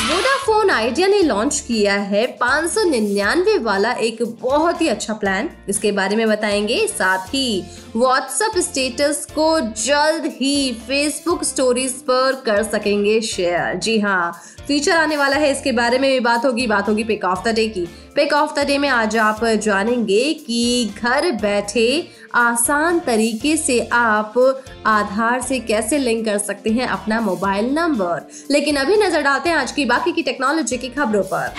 Vodafone Idea ने launch किया है पाँच वाला एक बहुत ही अच्छा प्लान इसके बारे में बताएँगे। साथ ही व्हाट्सएप स्टेटस को जल्द ही फेसबुक स्टोरीज पर कर सकेंगे शेयर जी हाँ फीचर आने वाला है। इसके बारे में भी बात होगी। बात होगी पिक ऑफ़ द डे की। पिक ऑफ़ द डे में आज आप जानेंगे कि घर बैठे आसान तरीके से आप आधार से कैसे लिंक कर सकते हैं अपना मोबाइल नंबर लेकिन अभी नज़र डालते हैं आज की बाकी की टेक्नोलॉजी की खबरों पर।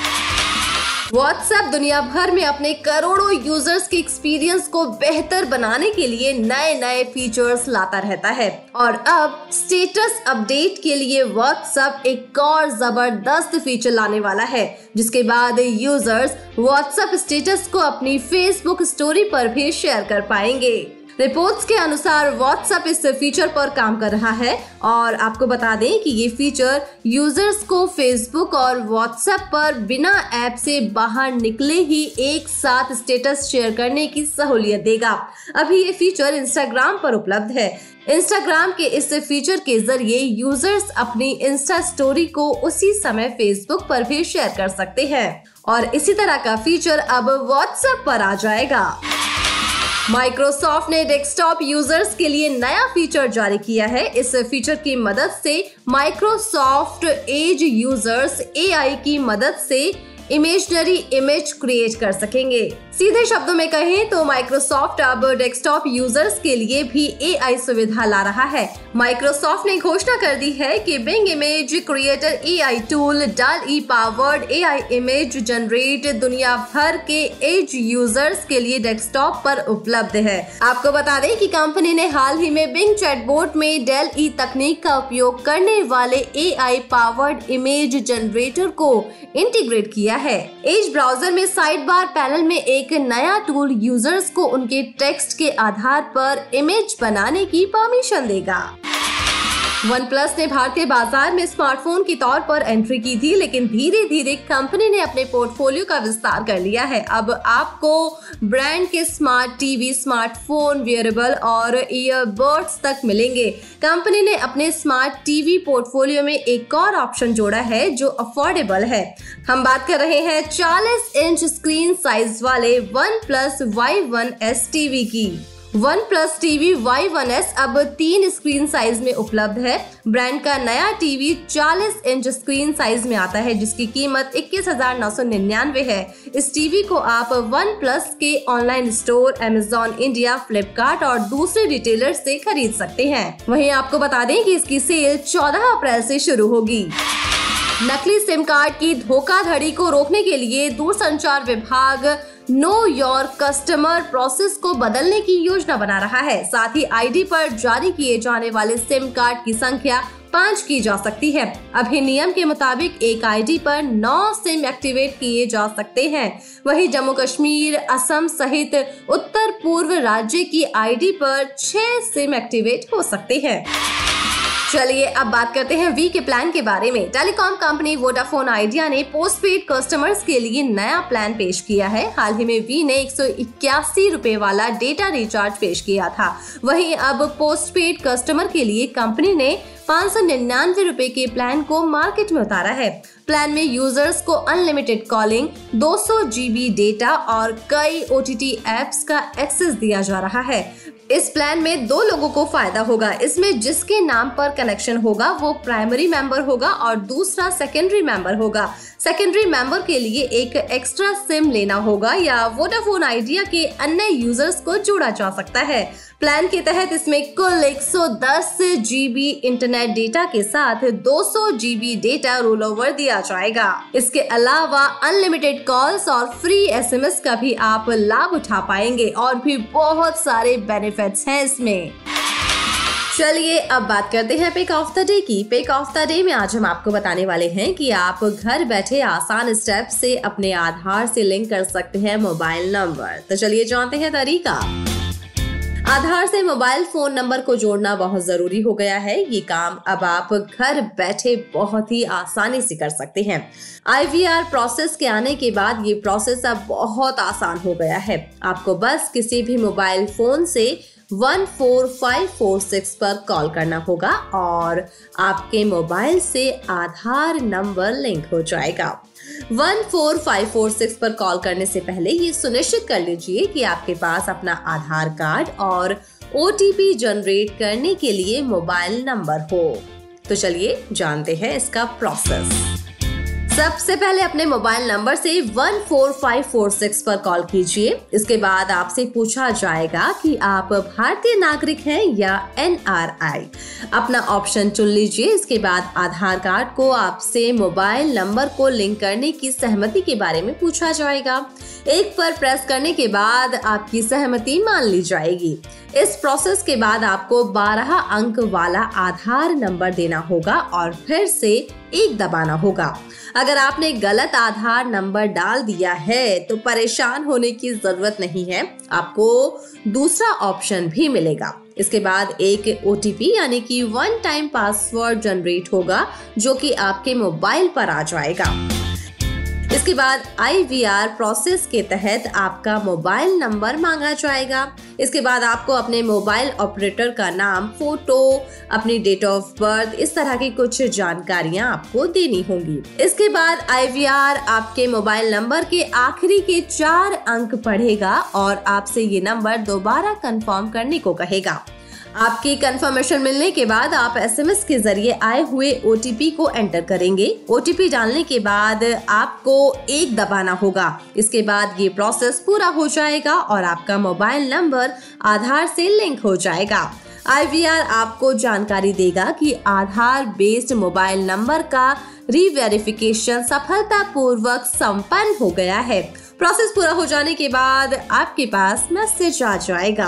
व्हाट्सएप दुनिया भर में अपने करोड़ों यूज़र्स के एक्सपीरियंस को बेहतर बनाने के लिए नए नए फीचर्स लाता रहता है। और अब स्टेटस अपडेट के लिए व्हाट्सएप एक और ज़बरदस्त फीचर लाने वाला है, जिसके बाद यूज़र्स व्हाट्सएप स्टेटस को अपनी फेसबुक स्टोरी पर भी शेयर कर पाएँगे। रिपोर्ट्स के अनुसार व्हाट्सएप इस फीचर पर काम कर रहा है और आपको बता दें कि ये फीचर यूज़र्स को फेसबुक और व्हाट्सएप पर बिना ऐप से बाहर निकले ही एक साथ स्टेटस शेयर करने की सहूलियत देगा। अभी ये फीचर इंस्टाग्राम पर उपलब्ध है। इंस्टाग्राम के इस फीचर के ज़रिए यूज़र्स अपनी इंस्टा स्टोरी को उसी समय फेसबुक पर भी शेयर कर सकते हैं। और इसी तरह का फीचर अब व्हाट्सएप पर आ जाएगा। माइक्रोसॉफ्ट ने डेस्कटॉप यूज़र्स के लिए नया फीचर जारी किया है। इस फीचर की मदद से माइक्रोसॉफ्ट एज यूज़र्स एआई की मदद से इमेजनरी इमेज क्रिएट कर सकेंगे। सीधे शब्दों में कहें तो माइक्रोसॉफ्ट अब डेस्कटॉप यूज़र्स के लिए भी एआई सुविधा ला रहा है। माइक्रोसॉफ्ट ने घोषणा कर दी है कि Bing image creator AI tool DALL E powered AI image generate दुनिया भर के एज यूज़र्स के लिए डेस्कटॉप पर उपलब्ध है। आपको बता दें कि कंपनी ने हाल ही में बिंग चैटबोट में डेल ई तकनीक का उपयोग करने वाले एआई पावर्ड इमेज जनरेटर को इंटीग्रेट किया है। एज ब्राउज़र में साइड बार पैनल में एक नया टूल यूज़र्स को उनके टेक्स्ट के आधार पर इमेज बनाने की परमिशन देगा। वन प्लस ने भारतीय बाज़ार में स्मार्टफ़ोन के तौर पर एंट्री की थी, लेकिन धीरे धीरे कंपनी ने अपने पोर्टफोलियो का विस्तार कर लिया है। अब आपको ब्रांड के स्मार्ट टीवी, स्मार्टफ़ोन, वियरेबल और ईयरबड्स तक मिलेंगे। कंपनी ने अपने स्मार्ट टीवी पोर्टफोलियो में एक और ऑप्शन जोड़ा है, जो अफोर्डेबल है। हम बात कर रहे हैं 40 इंच स्क्रीन साइज़ वाले OnePlus Y one S TV की। OnePlus TV Y one S अब तीन स्क्रीन साइज़ में उपलब्ध है। ब्रांड का नया टीवी 40 इंच स्क्रीन साइज़ में आता है, जिसकी कीमत इक्कीस हज़ार नौ सौ निन्यानवे है। इस टीवी को आप वन प्लस के online store Amazon India Flipkart और दूसरे रिटेलर से खरीद सकते हैं। वहीं आपको बता दें कि इसकी सेल 14 अप्रैल से शुरू होगी। नकली सिम कार्ड की धोखाधड़ी को रोकने के लिए दूरसंचार विभाग नो योर कस्टमर प्रोसेस को बदलने की योजना बना रहा है। साथ ही आईडी पर जारी किए जाने वाले सिम कार्ड की संख्या पाँच की जा सकती है। अभी नियम के मुताबिक एक आईडी पर नौ सिम एक्टिवेट किए जा सकते हैं। वहीं जम्मू कश्मीर, असम सहित उत्तर पूर्व राज्य की आईडी पर छह सिम एक्टिवेट हो सकते हैं। चलिए अब बात करते हैं वी के प्लान के बारे में। टेलीकॉम कंपनी वोडाफोन आइडिया ने पोस्ट पेड कस्टमर्स के लिए नया प्लान पेश किया है। हाल ही में वी ने एक रुपए वाला डेटा रिचार्ज पेश किया था। वहीं अब पोस्ट पेड कस्टमर के लिए कंपनी ने पाँच सौ निन्यानवे रूपए के प्लान को मार्केट में उतारा है। प्लान में यूज़र्स को अनलिमिटेड कॉलिंग 200 जीबी डेटा और कई ओ टी एप्स का एक्सेस दिया जा रहा है। इस प्लान में दो लोगों को फ़ायदा होगा। इसमें जिसके नाम पर कनेक्शन होगा, वो प्राइमरी मेंबर होगा और दूसरा सेकेंडरी मेंबर होगा। सेकेंडरी मेंबर के लिए एक एक्स्ट्रा सिम लेना होगा या वोडाफोन आइडिया के अन्य यूज़र्स को जोड़ा जा सकता है। प्लान के तहत इसमें कुल 110 जीबी इंटरनेट डेटा के साथ 200 जीबी डेटा रोल ओवर दिया जाएगा। इसके अलावा अनलिमिटेड कॉल्स और फ्री एसएमएस का भी आप लाभ उठा पाएँगे और भी बहुत सारे बेनिफिट्स हैं इसमें। चलिए, अब बात करते हैं पेक ऑफ़ द डे की। पेक ऑफ़ द डे में आज हम आपको बताने वाले हैं कि आप घर बैठे आसान स्टेप से अपने आधार से लिंक कर सकते हैं मोबाइल नंबर तो चलिए जानते हैं तरीका। आधार से मोबाइल फ़ोन नंबर को जोड़ना बहुत ज़रूरी हो गया है। ये काम अब आप घर बैठे बहुत ही आसानी से कर सकते हैं। आईवीआर प्रोसेस के आने के बाद ये प्रोसेस अब बहुत आसान हो गया है। आपको बस किसी भी मोबाइल फ़ोन से 14546 पर कॉल करना होगा और आपके मोबाइल से आधार नंबर लिंक हो जाएगा। 14546 पर कॉल करने से पहले ये सुनिश्चित कर लीजिए कि आपके पास अपना आधार कार्ड और ओटीपी जनरेट करने के लिए मोबाइल नंबर हो। तो चलिए जानते हैं इसका प्रोसेस सबसे पहले अपने मोबाइल नंबर से 14546 पर कॉल कीजिए। इसके बाद आपसे पूछा जाएगा कि आप भारतीय नागरिक हैं या एनआरआई अपना ऑप्शन चुन लीजिए। इसके बाद आधार कार्ड को आपसे मोबाइल नंबर को लिंक करने की सहमति के बारे में पूछा जाएगा। एक पर प्रेस करने के बाद आपकी सहमति मान ली जाएगी। इस प्रोसेस के बाद आपको 12 अंक वाला आधार नंबर देना होगा और फिर से एक दबाना होगा। अगर आपने गलत आधार नंबर डाल दिया है तो परेशान होने की ज़रूरत नहीं है। आपको दूसरा ऑप्शन भी मिलेगा। इसके बाद एक ओटीपी यानी कि वन टाइम पासवर्ड जनरेट होगा, जो कि आपके मोबाइल पर आ जाएगा। इसके बाद IVR प्रोसेस के तहत आपका मोबाइल नंबर मांगा जाएगा। इसके बाद आपको अपने मोबाइल ऑपरेटर का नाम फ़ोटो अपनी डेट ऑफ़ बर्थ इस तरह की कुछ जानकारियाँ आपको देनी होंगी। इसके बाद IVR आपके मोबाइल नंबर के आखिरी के चार अंक पढ़ेगा और आपसे ये नंबर दोबारा कंफर्म करने को कहेगा। आपकी कंफर्मेशन मिलने के बाद आप एसएमएस के ज़रिए आए हुए ओटीपी को एंटर करेंगे। ओटीपी डालने के बाद आपको एक दबाना होगा। इसके बाद ये प्रोसेस पूरा हो जाएगा और आपका मोबाइल नंबर आधार से लिंक हो जाएगा। आईवीआर आपको जानकारी देगा कि आधार बेस्ड मोबाइल नंबर का रीवेरिफिकेशन सफलतापूर्वक संपन्न हो गया है। प्रोसेस पूरा हो जाने के बाद आपके पास मैसेज आ जाएगा।